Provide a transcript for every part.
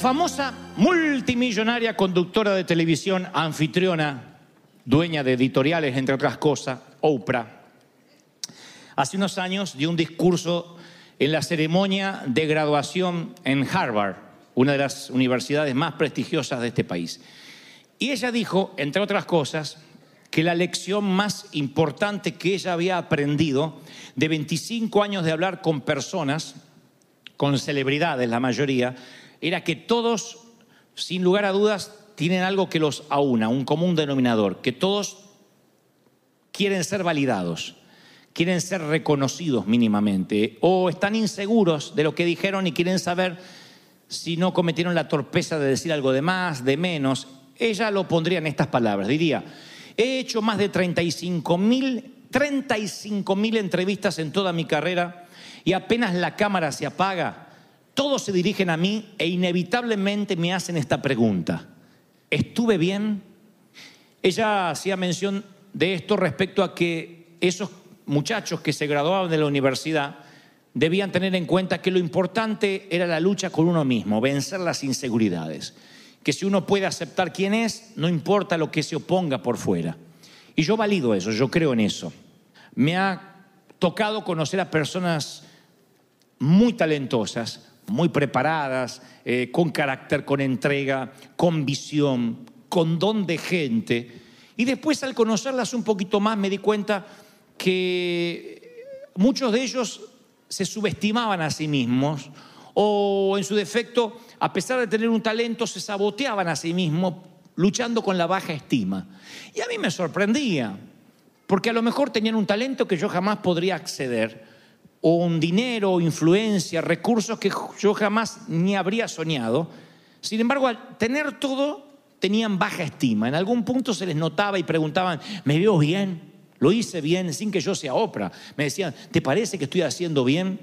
famosa multimillonaria conductora de televisión, anfitriona, dueña de editoriales, entre otras cosas, Oprah, hace unos años dio un discurso en la ceremonia de graduación en Harvard, una de las universidades más prestigiosas de este país. Y ella dijo, entre otras cosas, que la lección más importante que ella había aprendido de 25 años de hablar con personas, con celebridades la mayoría, era que todos, sin lugar a dudas, tienen algo que los aúna, un común denominador, que todos quieren ser validados, quieren ser reconocidos mínimamente, o están inseguros de lo que dijeron y quieren saber si no cometieron la torpeza de decir algo de más, de menos. Ella lo pondría en estas palabras, diría, he hecho más de 35 mil 35 mil entrevistas en toda mi carrera y apenas la cámara se apaga, todos se dirigen a mí e inevitablemente me hacen esta pregunta. ¿Estuve bien? Ella hacía mención de esto respecto a que esos muchachos que se graduaban de la universidad debían tener en cuenta que lo importante era la lucha con uno mismo, vencer las inseguridades. Que si uno puede aceptar quién es, no importa lo que se oponga por fuera. Y yo valido eso, yo creo en eso. Me ha tocado conocer a personas muy talentosas, muy preparadas, eh, con carácter, con entrega, con visión, con don de gente. Y después al conocerlas un poquito más me di cuenta que muchos de ellos se subestimaban a sí mismos o en su defecto, a pesar de tener un talento, se saboteaban a sí mismos luchando con la baja estima. Y a mí me sorprendía, porque a lo mejor tenían un talento que yo jamás podría acceder, o un dinero, influencia, recursos que yo jamás ni habría soñado. Sin embargo, al tener todo, tenían baja estima. En algún punto se les notaba y preguntaban, ¿me veo bien? ¿Lo hice bien sin que yo sea Oprah? Me decían, ¿te parece que estoy haciendo bien?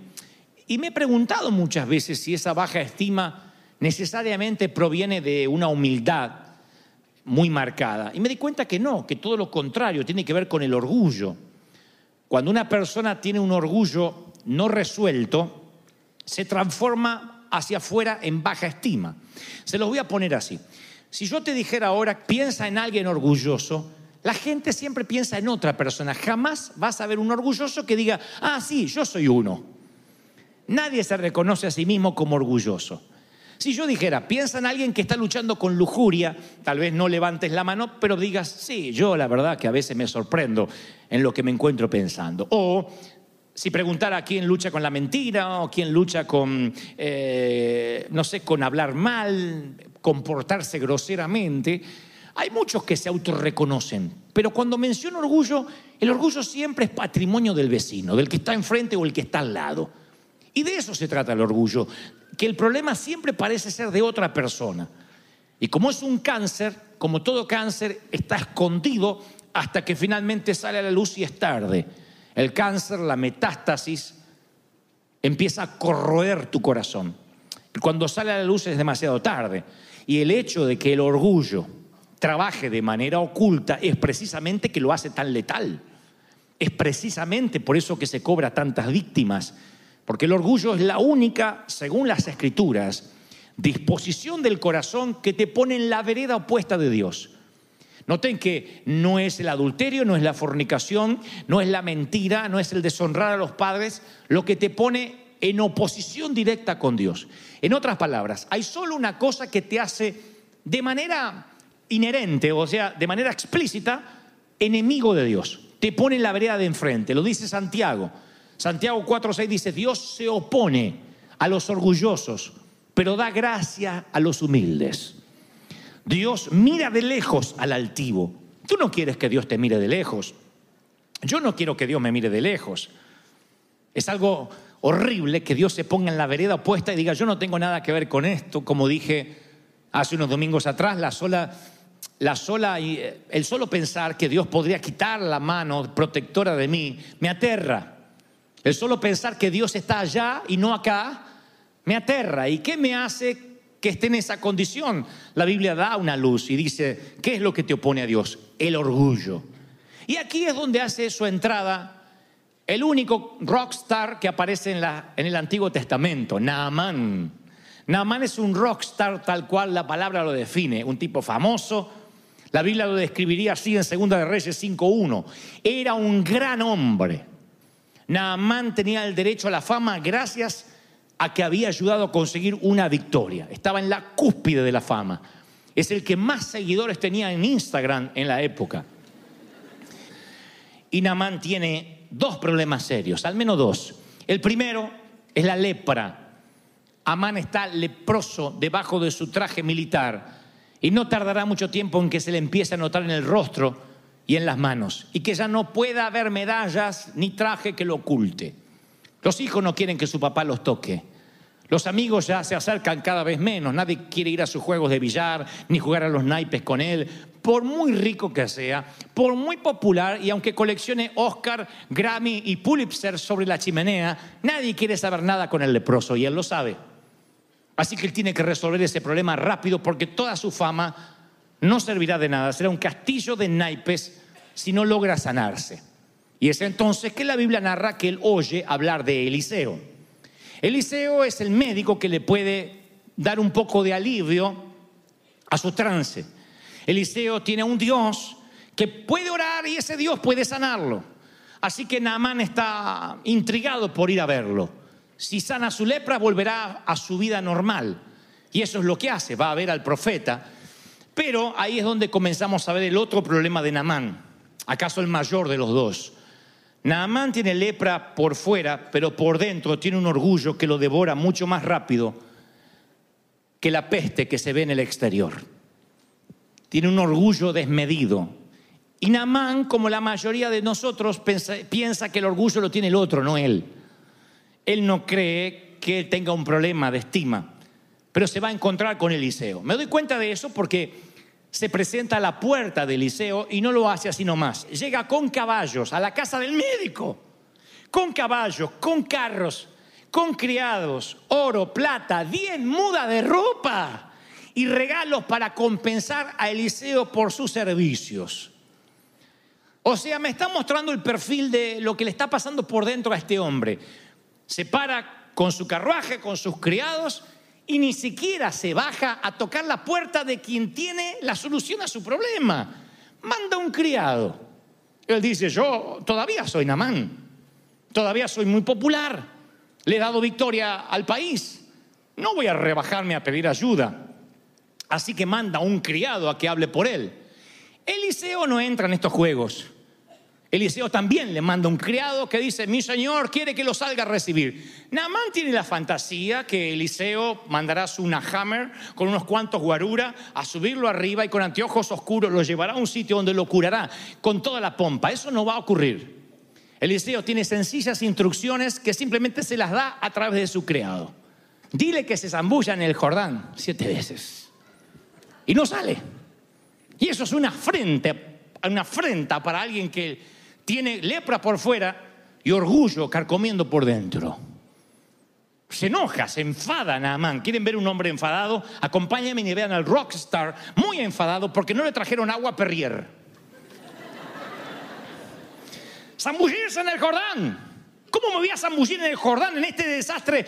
Y me he preguntado muchas veces si esa baja estima necesariamente proviene de una humildad muy marcada. Y me di cuenta que no, que todo lo contrario, tiene que ver con el orgullo. Cuando una persona tiene un orgullo no resuelto, se transforma hacia afuera en baja estima. Se los voy a poner así. Si yo te dijera ahora, piensa en alguien orgulloso, la gente siempre piensa en otra persona. Jamás vas a ver un orgulloso que diga, ah, sí, yo soy uno. Nadie se reconoce a sí mismo como orgulloso. Si yo dijera, piensa en alguien que está luchando con lujuria, tal vez no levantes la mano, pero digas, sí, yo la verdad que a veces me sorprendo en lo que me encuentro pensando. O si preguntara quién lucha con la mentira o quién lucha con, eh, no sé, con hablar mal, comportarse groseramente, hay muchos que se autorreconocen. Pero cuando menciono orgullo, el orgullo siempre es patrimonio del vecino, del que está enfrente o el que está al lado. Y de eso se trata el orgullo, que el problema siempre parece ser de otra persona. Y como es un cáncer, como todo cáncer, está escondido hasta que finalmente sale a la luz y es tarde. El cáncer, la metástasis, empieza a corroer tu corazón. Cuando sale a la luz es demasiado tarde. Y el hecho de que el orgullo trabaje de manera oculta es precisamente que lo hace tan letal. Es precisamente por eso que se cobra tantas víctimas. Porque el orgullo es la única, según las escrituras, disposición del corazón que te pone en la vereda opuesta de Dios. Noten que no es el adulterio, no es la fornicación, no es la mentira, no es el deshonrar a los padres, lo que te pone en oposición directa con Dios. En otras palabras, hay solo una cosa que te hace de manera inherente, o sea, de manera explícita, enemigo de Dios. Te pone en la vereda de enfrente, lo dice Santiago. Santiago 4:6 dice, Dios se opone a los orgullosos, pero da gracia a los humildes. Dios mira de lejos al altivo. Tú no quieres que Dios te mire de lejos. Yo no quiero que Dios me mire de lejos. Es algo horrible que Dios se ponga en la vereda opuesta y diga, yo no tengo nada que ver con esto, como dije hace unos domingos atrás, la sola, la sola, el solo pensar que Dios podría quitar la mano protectora de mí, me aterra. El solo pensar que Dios está allá y no acá, me aterra. ¿Y qué me hace que esté en esa condición. La Biblia da una luz y dice, ¿qué es lo que te opone a Dios? El orgullo. Y aquí es donde hace su entrada el único rockstar que aparece en, la, en el Antiguo Testamento, Naamán. Naamán es un rockstar tal cual la palabra lo define, un tipo famoso. La Biblia lo describiría así en Segunda de Reyes 5.1. Era un gran hombre. Naamán tenía el derecho a la fama gracias a que había ayudado a conseguir una victoria. Estaba en la cúspide de la fama. Es el que más seguidores tenía en Instagram en la época. Y Namán tiene dos problemas serios, al menos dos. El primero es la lepra. Amán está leproso debajo de su traje militar y no tardará mucho tiempo en que se le empiece a notar en el rostro y en las manos y que ya no pueda haber medallas ni traje que lo oculte. Los hijos no quieren que su papá los toque. Los amigos ya se acercan cada vez menos. Nadie quiere ir a sus juegos de billar ni jugar a los naipes con él. Por muy rico que sea, por muy popular y aunque coleccione Oscar, Grammy y Pulitzer sobre la chimenea, nadie quiere saber nada con el leproso y él lo sabe. Así que él tiene que resolver ese problema rápido porque toda su fama no servirá de nada. Será un castillo de naipes si no logra sanarse. Y es entonces que la Biblia narra que él oye hablar de Eliseo. Eliseo es el médico que le puede dar un poco de alivio a su trance. Eliseo tiene un Dios que puede orar y ese Dios puede sanarlo. Así que Naamán está intrigado por ir a verlo. Si sana su lepra, volverá a su vida normal. Y eso es lo que hace, va a ver al profeta. Pero ahí es donde comenzamos a ver el otro problema de Naamán, acaso el mayor de los dos. Naamán tiene lepra por fuera, pero por dentro tiene un orgullo que lo devora mucho más rápido que la peste que se ve en el exterior. Tiene un orgullo desmedido. Y Naamán, como la mayoría de nosotros, piensa, que el orgullo lo tiene el otro, no él. Él no cree que él tenga un problema de estima, pero se va a encontrar con Eliseo. Me doy cuenta de eso porque se presenta a la puerta del liceo y no lo hace así nomás. Llega con caballos a la casa del médico, con caballos, con carros, con criados, oro, plata, diez mudas de ropa y regalos para compensar a Eliseo por sus servicios. O sea, me está mostrando el perfil de lo que le está pasando por dentro a este hombre. Se para con su carruaje, con sus criados y ni siquiera se baja a tocar la puerta de quien tiene la solución a su problema. Manda un criado. Él dice, yo todavía soy Namán, todavía soy muy popular, le he dado victoria al país, no voy a rebajarme a pedir ayuda. Así que manda un criado a que hable por él. Eliseo no entra en estos juegos. Eliseo también le manda un criado que dice, mi señor quiere que lo salga a recibir. Naamán tiene la fantasía que Eliseo mandará su hammer con unos cuantos guarura a subirlo arriba y con anteojos oscuros lo llevará a un sitio donde lo curará con toda la pompa. Eso no va a ocurrir. Eliseo tiene sencillas instrucciones que simplemente se las da a través de su criado. Dile que se zambulla en el Jordán siete veces. Y no sale. Y eso es una afrenta, una afrenta para alguien que tiene lepra por fuera y orgullo carcomiendo por dentro. Se enoja, se enfada Naamán. ¿Quieren ver un hombre enfadado? Acompáñenme y vean al rockstar muy enfadado porque no le trajeron agua a Perrier. Zambullirse en el Jordán. ¿Cómo me voy a zambullir en el Jordán en este desastre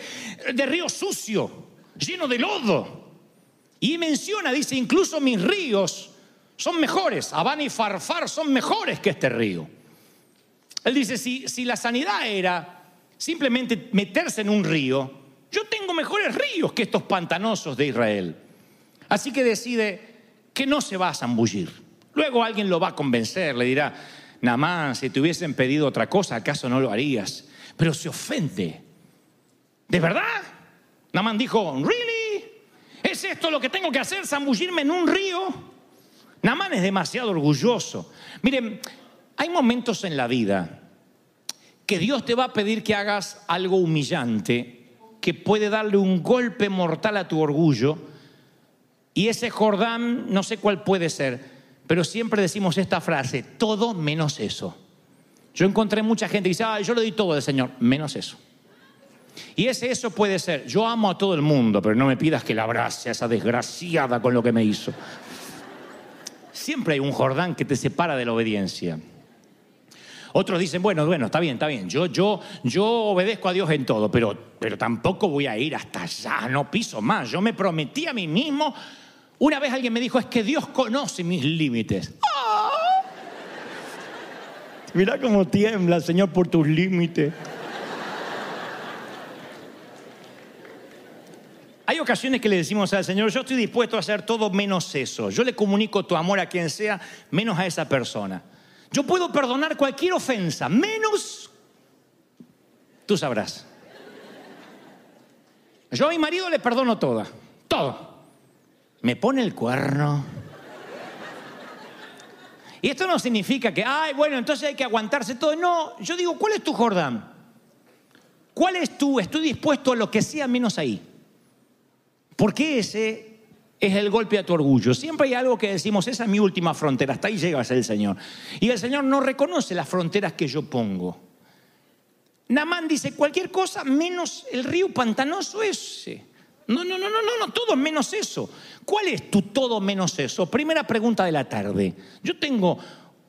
de río sucio, lleno de lodo? Y menciona, dice, incluso mis ríos son mejores. Habana y Farfar son mejores que este río. Él dice, si, si la sanidad era simplemente meterse en un río, yo tengo mejores ríos que estos pantanosos de Israel. Así que decide que no se va a zambullir. Luego alguien lo va a convencer, le dirá, Namán, si te hubiesen pedido otra cosa, ¿acaso no lo harías? Pero se ofende. ¿De verdad? Namán dijo, ¿really? ¿Es esto lo que tengo que hacer, zambullirme en un río? Namán es demasiado orgulloso. Miren, hay momentos en la vida que Dios te va a pedir que hagas algo humillante, que puede darle un golpe mortal a tu orgullo, y ese Jordán, no sé cuál puede ser, pero siempre decimos esta frase, todo menos eso. Yo encontré mucha gente que dice, ah, yo le doy todo al Señor, menos eso. Y ese eso puede ser, yo amo a todo el mundo, pero no me pidas que la abrace a esa desgraciada con lo que me hizo. Siempre hay un Jordán que te separa de la obediencia. Otros dicen, bueno, bueno, está bien, está bien. Yo, yo, yo obedezco a Dios en todo, pero, pero tampoco voy a ir hasta allá, no piso más. Yo me prometí a mí mismo. Una vez alguien me dijo, es que Dios conoce mis límites. ¡Ah! Mira cómo tiembla Señor por tus límites. Hay ocasiones que le decimos al Señor, yo estoy dispuesto a hacer todo menos eso. Yo le comunico tu amor a quien sea, menos a esa persona. Yo puedo perdonar cualquier ofensa, menos tú sabrás. Yo a mi marido le perdono toda, todo. Me pone el cuerno. Y esto no significa que, ay, bueno, entonces hay que aguantarse todo. No, yo digo, ¿cuál es tu Jordán? ¿Cuál es tú? Estoy dispuesto a lo que sea menos ahí. Porque ese es el golpe a tu orgullo. Siempre hay algo que decimos, esa es mi última frontera, hasta ahí llegas el Señor. Y el Señor no reconoce las fronteras que yo pongo. Namán dice, cualquier cosa menos el río pantanoso ese. No, no, no, no, no, no, todo menos eso. ¿Cuál es tu todo menos eso? Primera pregunta de la tarde. Yo tengo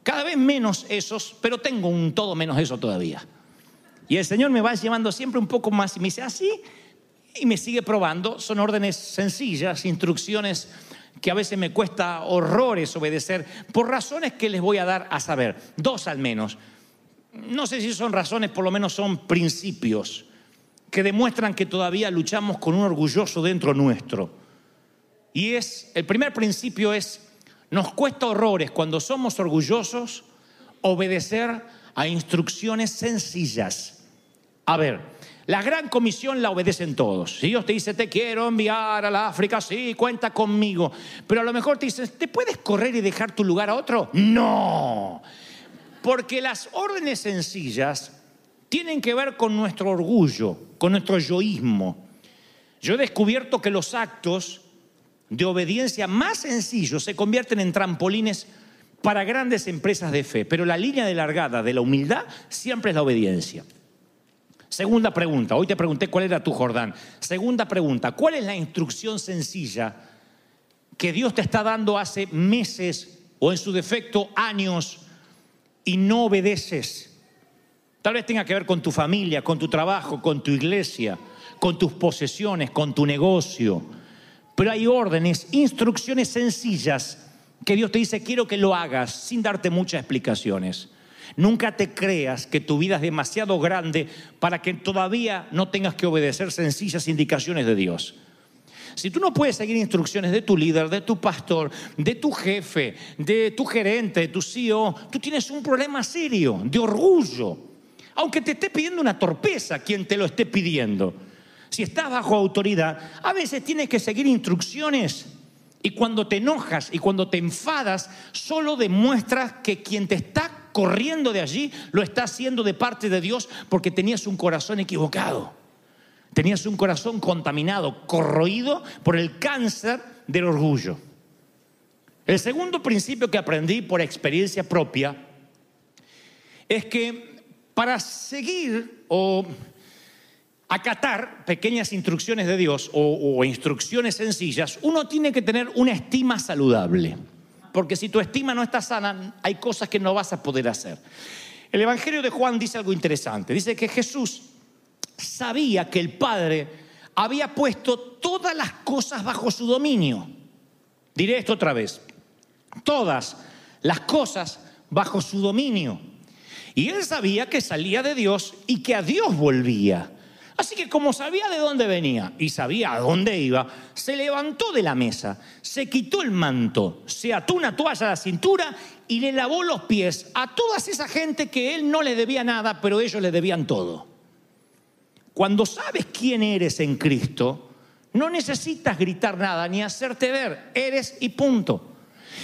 cada vez menos esos, pero tengo un todo menos eso todavía. Y el Señor me va llevando siempre un poco más y me dice, así, ¿Ah, y me sigue probando. Son órdenes sencillas, instrucciones que a veces me cuesta horrores obedecer, por razones que les voy a dar a saber, dos al menos. No sé si son razones, por lo menos son principios que demuestran que todavía luchamos con un orgulloso dentro nuestro. Y es, el primer principio es, nos cuesta horrores cuando somos orgullosos obedecer a instrucciones sencillas. A ver, la gran comisión la obedecen todos. Si Dios te dice, te quiero enviar a la África, sí, cuenta conmigo. Pero a lo mejor te dice, ¿te puedes correr y dejar tu lugar a otro? No. Porque las órdenes sencillas tienen que ver con nuestro orgullo, con nuestro yoísmo. Yo he descubierto que los actos de obediencia más sencillos se convierten en trampolines para grandes empresas de fe, pero la línea de largada de la humildad siempre es la obediencia. Segunda pregunta, hoy te pregunté cuál era tu Jordán. Segunda pregunta, ¿cuál es la instrucción sencilla que Dios te está dando hace meses o en su defecto años y no obedeces? Tal vez tenga que ver con tu familia, con tu trabajo, con tu iglesia, con tus posesiones, con tu negocio. Pero hay órdenes, instrucciones sencillas que Dios te dice, quiero que lo hagas sin darte muchas explicaciones. Nunca te creas que tu vida es demasiado grande para que todavía no tengas que obedecer sencillas indicaciones de Dios. Si tú no puedes seguir instrucciones de tu líder, de tu pastor, de tu jefe, de tu gerente, de tu CEO, tú tienes un problema serio de orgullo. Aunque te esté pidiendo una torpeza quien te lo esté pidiendo. Si estás bajo autoridad, a veces tienes que seguir instrucciones. Y cuando te enojas y cuando te enfadas, solo demuestras que quien te está corriendo de allí, lo está haciendo de parte de Dios porque tenías un corazón equivocado. Tenías un corazón contaminado, corroído por el cáncer del orgullo. El segundo principio que aprendí por experiencia propia es que para seguir o acatar pequeñas instrucciones de Dios o, o instrucciones sencillas, uno tiene que tener una estima saludable porque si tu estima no está sana, hay cosas que no vas a poder hacer. El Evangelio de Juan dice algo interesante. Dice que Jesús sabía que el Padre había puesto todas las cosas bajo su dominio. Diré esto otra vez. todas las cosas bajo su dominio. Y él sabía que salía de Dios y que a Dios volvía. Así que como sabía de dónde venía y sabía a dónde iba, se levantó de la mesa, se quitó el manto, se ató una toalla a la cintura y le lavó los pies a toda esa gente que él no le debía nada, pero ellos le debían todo. Cuando sabes quién eres en Cristo, no necesitas gritar nada ni hacerte ver, eres y punto.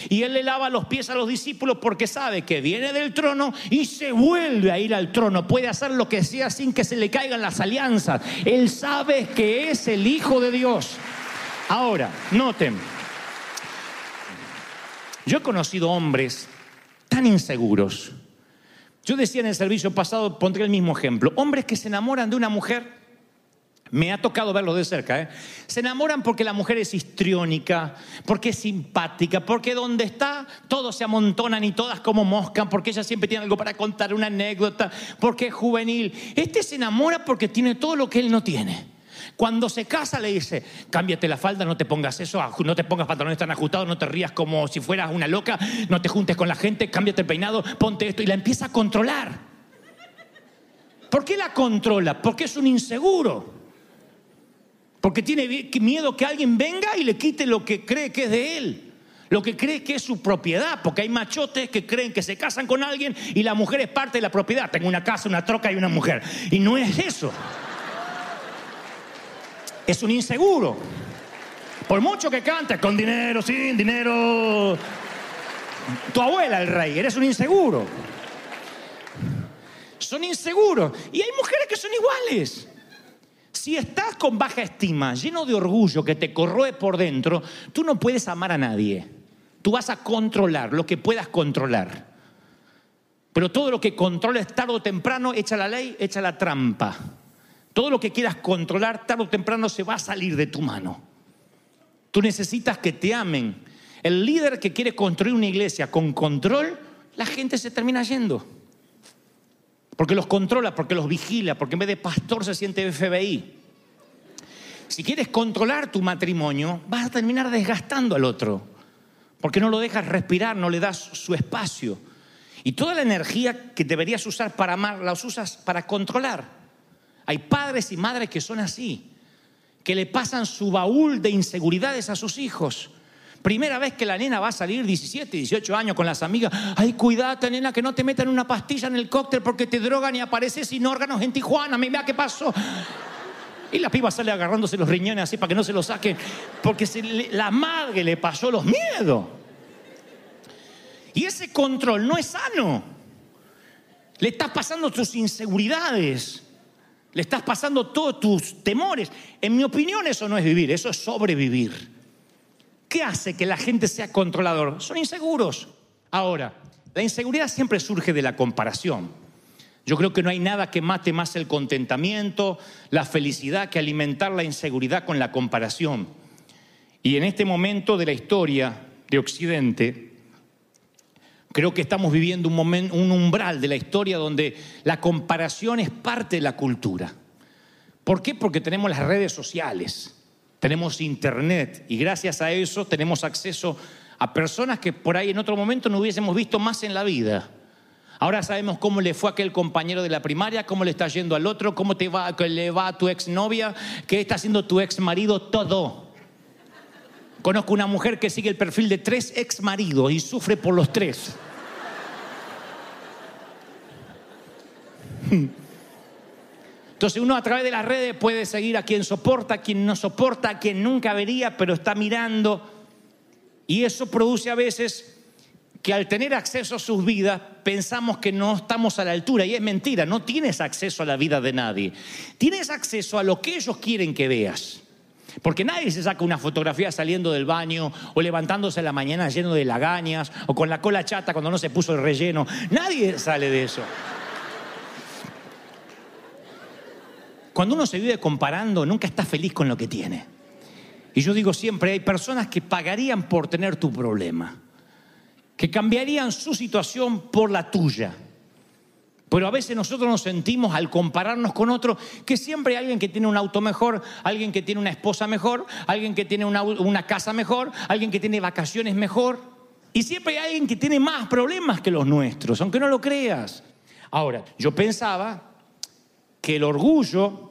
Y él le lava los pies a los discípulos porque sabe que viene del trono y se vuelve a ir al trono. Puede hacer lo que sea sin que se le caigan las alianzas. Él sabe que es el Hijo de Dios. Ahora, noten, yo he conocido hombres tan inseguros. Yo decía en el servicio pasado, pondré el mismo ejemplo, hombres que se enamoran de una mujer me ha tocado verlo de cerca. ¿eh? Se enamoran porque la mujer es histriónica, porque es simpática, porque donde está todos se amontonan y todas como moscan, porque ella siempre tiene algo para contar, una anécdota, porque es juvenil. Este se enamora porque tiene todo lo que él no tiene. Cuando se casa le dice, cámbiate la falda, no te pongas eso, no te pongas pantalones tan ajustados, no te rías como si fueras una loca, no te juntes con la gente, cámbiate el peinado, ponte esto y la empieza a controlar. ¿Por qué la controla? Porque es un inseguro. Porque tiene miedo que alguien venga y le quite lo que cree que es de él. Lo que cree que es su propiedad. Porque hay machotes que creen que se casan con alguien y la mujer es parte de la propiedad. Tengo una casa, una troca y una mujer. Y no es eso. Es un inseguro. Por mucho que cantes, con dinero, sin dinero. Tu abuela, el rey, eres un inseguro. Son inseguros. Y hay mujeres que son iguales. Si estás con baja estima, lleno de orgullo que te corroe por dentro, tú no puedes amar a nadie. Tú vas a controlar lo que puedas controlar. Pero todo lo que controles tarde o temprano, echa la ley, echa la trampa. Todo lo que quieras controlar tarde o temprano se va a salir de tu mano. Tú necesitas que te amen. El líder que quiere construir una iglesia con control, la gente se termina yendo. Porque los controla, porque los vigila, porque en vez de pastor se siente FBI. Si quieres controlar tu matrimonio, vas a terminar desgastando al otro, porque no lo dejas respirar, no le das su espacio. Y toda la energía que deberías usar para amar, la usas para controlar. Hay padres y madres que son así, que le pasan su baúl de inseguridades a sus hijos. Primera vez que la nena va a salir 17, 18 años con las amigas. Ay, cuídate, nena, que no te metan una pastilla en el cóctel porque te drogan y apareces sin órganos en Tijuana. Mira qué pasó. Y la piba sale agarrándose los riñones así para que no se los saquen, porque la madre le pasó los miedos. Y ese control no es sano. Le estás pasando tus inseguridades, le estás pasando todos tus temores. En mi opinión eso no es vivir, eso es sobrevivir. ¿Qué hace que la gente sea controlador? Son inseguros. Ahora, la inseguridad siempre surge de la comparación. Yo creo que no hay nada que mate más el contentamiento, la felicidad, que alimentar la inseguridad con la comparación. Y en este momento de la historia de Occidente, creo que estamos viviendo un, momento, un umbral de la historia donde la comparación es parte de la cultura. ¿Por qué? Porque tenemos las redes sociales, tenemos internet y gracias a eso tenemos acceso a personas que por ahí en otro momento no hubiésemos visto más en la vida. Ahora sabemos cómo le fue a aquel compañero de la primaria, cómo le está yendo al otro, cómo te va, le va a tu exnovia, qué está haciendo tu ex marido, todo. Conozco una mujer que sigue el perfil de tres ex maridos y sufre por los tres. Entonces uno a través de las redes puede seguir a quien soporta, a quien no soporta, a quien nunca vería, pero está mirando. Y eso produce a veces que al tener acceso a sus vidas pensamos que no estamos a la altura y es mentira, no tienes acceso a la vida de nadie. Tienes acceso a lo que ellos quieren que veas. Porque nadie se saca una fotografía saliendo del baño o levantándose en la mañana lleno de lagañas o con la cola chata cuando no se puso el relleno. Nadie sale de eso. Cuando uno se vive comparando, nunca está feliz con lo que tiene. Y yo digo siempre, hay personas que pagarían por tener tu problema que cambiarían su situación por la tuya. Pero a veces nosotros nos sentimos al compararnos con otro que siempre hay alguien que tiene un auto mejor, alguien que tiene una esposa mejor, alguien que tiene una, una, casa mejor, alguien que tiene vacaciones mejor. Y siempre hay alguien que tiene más problemas que los nuestros, aunque no lo creas. Ahora, yo pensaba que el orgullo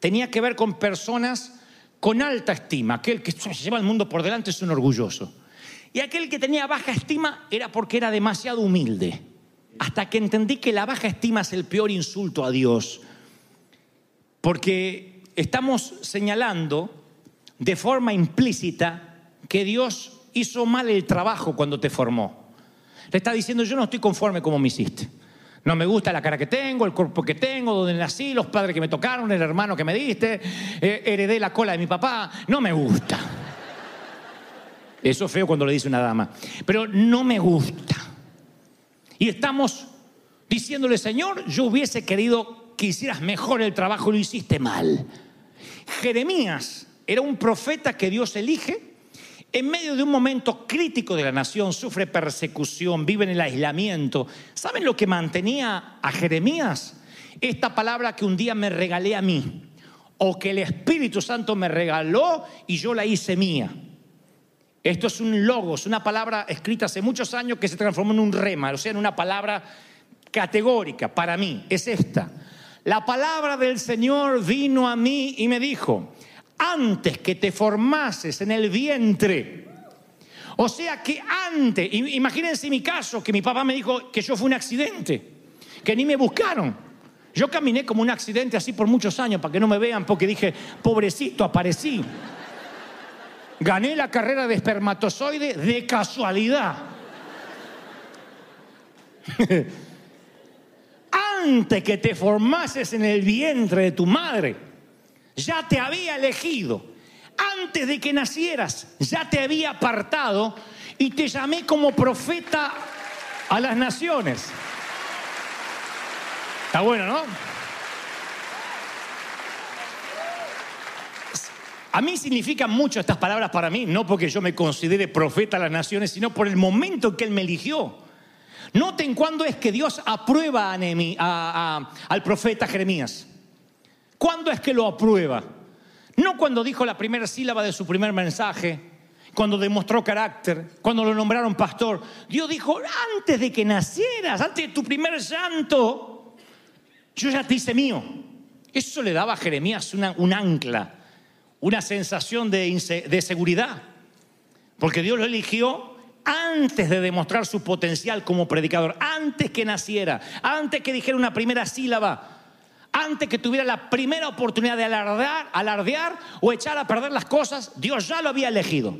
tenía que ver con personas con alta estima. Aquel que se lleva el mundo por delante es un orgulloso. Y aquel que tenía baja estima era porque era demasiado humilde. Hasta que entendí que la baja estima es el peor insulto a Dios. Porque estamos señalando de forma implícita que Dios hizo mal el trabajo cuando te formó. Le está diciendo, yo no estoy conforme como me hiciste. No me gusta la cara que tengo, el cuerpo que tengo, donde nací, los padres que me tocaron, el hermano que me diste, eh, heredé la cola de mi papá. No me gusta. Eso es feo cuando le dice una dama. Pero no me gusta. Y estamos diciéndole, Señor, yo hubiese querido que hicieras mejor el trabajo, lo hiciste mal. Jeremías era un profeta que Dios elige en medio de un momento crítico de la nación, sufre persecución, vive en el aislamiento. ¿Saben lo que mantenía a Jeremías? Esta palabra que un día me regalé a mí, o que el Espíritu Santo me regaló y yo la hice mía. Esto es un logos, una palabra escrita hace muchos años que se transformó en un rema, o sea, en una palabra categórica para mí. Es esta. La palabra del Señor vino a mí y me dijo, antes que te formases en el vientre. O sea que antes, imagínense mi caso, que mi papá me dijo que yo fui un accidente, que ni me buscaron. Yo caminé como un accidente así por muchos años para que no me vean, porque dije, pobrecito, aparecí. Gané la carrera de espermatozoide de casualidad. Antes que te formases en el vientre de tu madre, ya te había elegido. Antes de que nacieras, ya te había apartado y te llamé como profeta a las naciones. Está bueno, ¿no? A mí significan mucho estas palabras para mí, no porque yo me considere profeta a las naciones, sino por el momento en que Él me eligió. Noten cuándo es que Dios aprueba al profeta Jeremías. ¿Cuándo es que lo aprueba? No cuando dijo la primera sílaba de su primer mensaje, cuando demostró carácter, cuando lo nombraron pastor. Dios dijo, antes de que nacieras, antes de tu primer llanto, yo ya te hice mío. Eso le daba a Jeremías un ancla, una sensación de, de seguridad, porque Dios lo eligió antes de demostrar su potencial como predicador, antes que naciera, antes que dijera una primera sílaba antes que tuviera la primera oportunidad de alardear, alardear o echar a perder las cosas, Dios ya lo había elegido.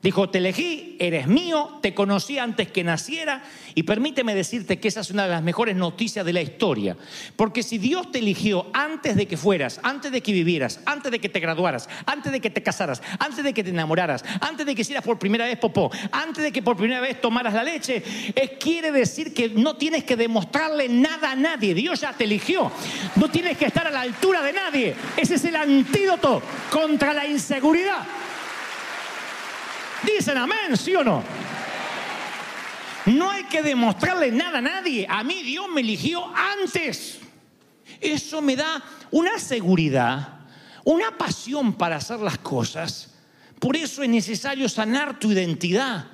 Dijo, te elegí, eres mío, te conocí antes que naciera y permíteme decirte que esa es una de las mejores noticias de la historia. Porque si Dios te eligió antes de que fueras, antes de que vivieras, antes de que te graduaras, antes de que te casaras, antes de que te enamoraras, antes de que hicieras por primera vez popó, antes de que por primera vez tomaras la leche, es, quiere decir que no tienes que demostrarle nada a nadie. Dios ya te eligió. No tienes que estar a la altura de nadie. Ese es el antídoto contra la inseguridad. Dicen amén, ¿sí o no? No hay que demostrarle nada a nadie. A mí Dios me eligió antes. Eso me da una seguridad, una pasión para hacer las cosas. Por eso es necesario sanar tu identidad.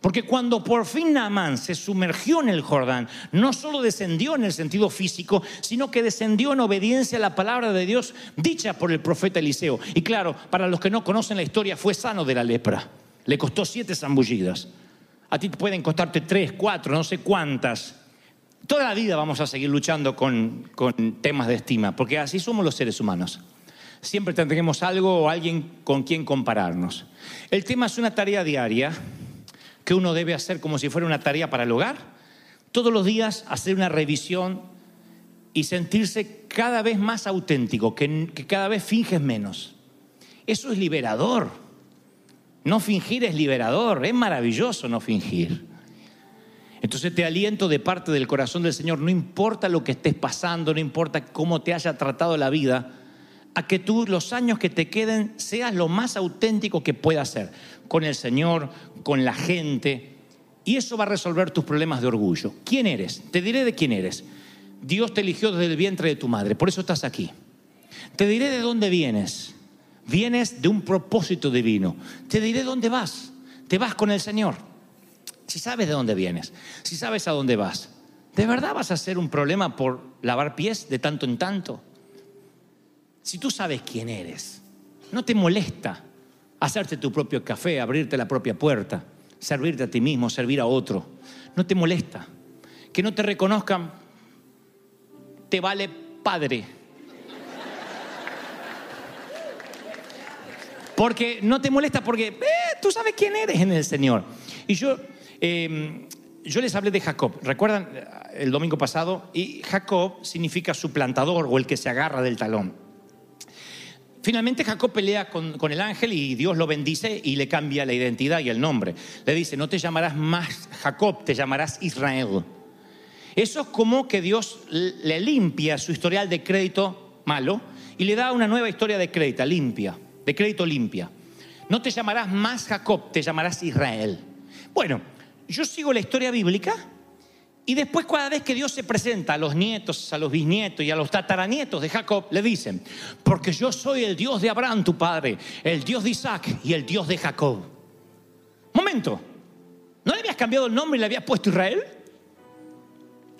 Porque cuando por fin Naamán se sumergió en el Jordán, no solo descendió en el sentido físico, sino que descendió en obediencia a la palabra de Dios dicha por el profeta Eliseo. Y claro, para los que no conocen la historia, fue sano de la lepra. Le costó siete zambullidas. A ti pueden costarte tres, cuatro, no sé cuántas. Toda la vida vamos a seguir luchando con, temas de estima, porque así somos los seres humanos. Siempre tendremos algo o alguien con quien compararnos. El tema es una tarea diaria que uno debe hacer como si fuera una tarea para el hogar. Todos los días hacer una revisión y sentirse cada vez más auténtico, que cada vez finges menos. Eso es liberador. No fingir es liberador, es maravilloso no fingir. Entonces te aliento de parte del corazón del Señor, no importa lo que estés pasando, no importa cómo te haya tratado la vida, a que tú los años que te queden seas lo más auténtico que puedas ser, con el Señor, con la gente, y eso va a resolver tus problemas de orgullo. ¿Quién eres? Te diré de quién eres. Dios te eligió desde el vientre de tu madre, por eso estás aquí. Te diré de dónde vienes. Vienes de un propósito divino. Te diré dónde vas. Te vas con el Señor. si sabes de dónde vienes, si sabes a dónde vas, ¿de verdad vas a ser un problema por lavar pies de tanto en tanto? Si tú sabes quién eres, no te molesta hacerte tu propio café, abrirte la propia puerta, servirte a ti mismo, servir a otro. No te molesta. Que no te reconozcan, te vale padre. Porque no te molesta porque eh, tú sabes quién eres en el Señor. Y yo, eh, yo les hablé de Jacob. ¿Recuerdan eh, el domingo pasado? Y Jacob significa suplantador o el que se agarra del talón. Finalmente Jacob pelea con, con, el ángel y Dios lo bendice y le cambia la identidad y el nombre. Le dice, no te llamarás más Jacob, te llamarás Israel. Eso es como que Dios le limpia su historial de crédito malo y le da una nueva historia de crédito limpia, de crédito limpia. No te llamarás más Jacob, te llamarás Israel. Bueno, yo sigo la historia bíblica y después cada vez que Dios se presenta a los nietos, a los bisnietos y a los tataranietos de Jacob, le dicen, porque yo soy el Dios de Abraham, tu padre, el Dios de Isaac y el Dios de Jacob. Momento, ¿no le habías cambiado el nombre y le habías puesto Israel?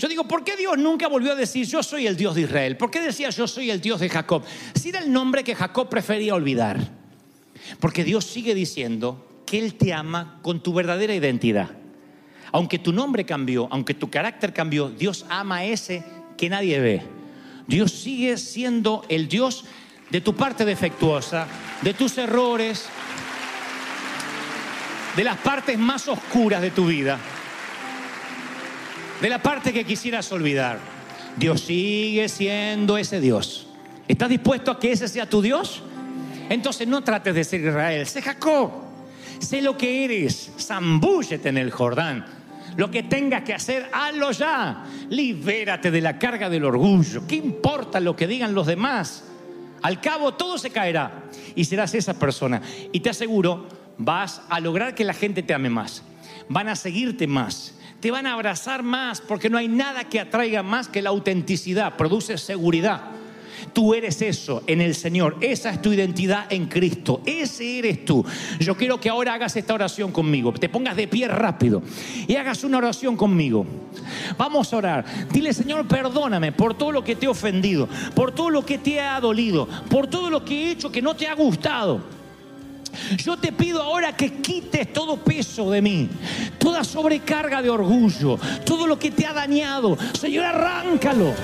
Yo digo, ¿por qué Dios nunca volvió a decir yo soy el Dios de Israel? ¿Por qué decía yo soy el Dios de Jacob? Si era el nombre que Jacob prefería olvidar. Porque Dios sigue diciendo que Él te ama con tu verdadera identidad. Aunque tu nombre cambió, aunque tu carácter cambió, Dios ama a ese que nadie ve. Dios sigue siendo el Dios de tu parte defectuosa, de tus errores, de las partes más oscuras de tu vida, de la parte que quisieras olvidar. Dios sigue siendo ese Dios. ¿Estás dispuesto a que ese sea tu Dios? Entonces no trates de ser Israel, sé Jacob. Sé lo que eres, zambúllete en el Jordán. Lo que tengas que hacer, hazlo ya. Libérate de la carga del orgullo. ¿Qué importa lo que digan los demás? Al cabo todo se caerá y serás esa persona. Y te aseguro, vas a lograr que la gente te ame más. Van a seguirte más. Te van a abrazar más porque no hay nada que atraiga más que la autenticidad. Produce seguridad. Tú eres eso en el Señor. Esa es tu identidad en Cristo. Ese eres tú. Yo quiero que ahora hagas esta oración conmigo. Te pongas de pie rápido y hagas una oración conmigo. Vamos a orar. Dile, Señor, perdóname por todo lo que te he ofendido, por todo lo que te ha dolido, por todo lo que he hecho que no te ha gustado. Yo te pido ahora que quites todo peso de mí, toda sobrecarga de orgullo, todo lo que te ha dañado. Señor, arráncalo.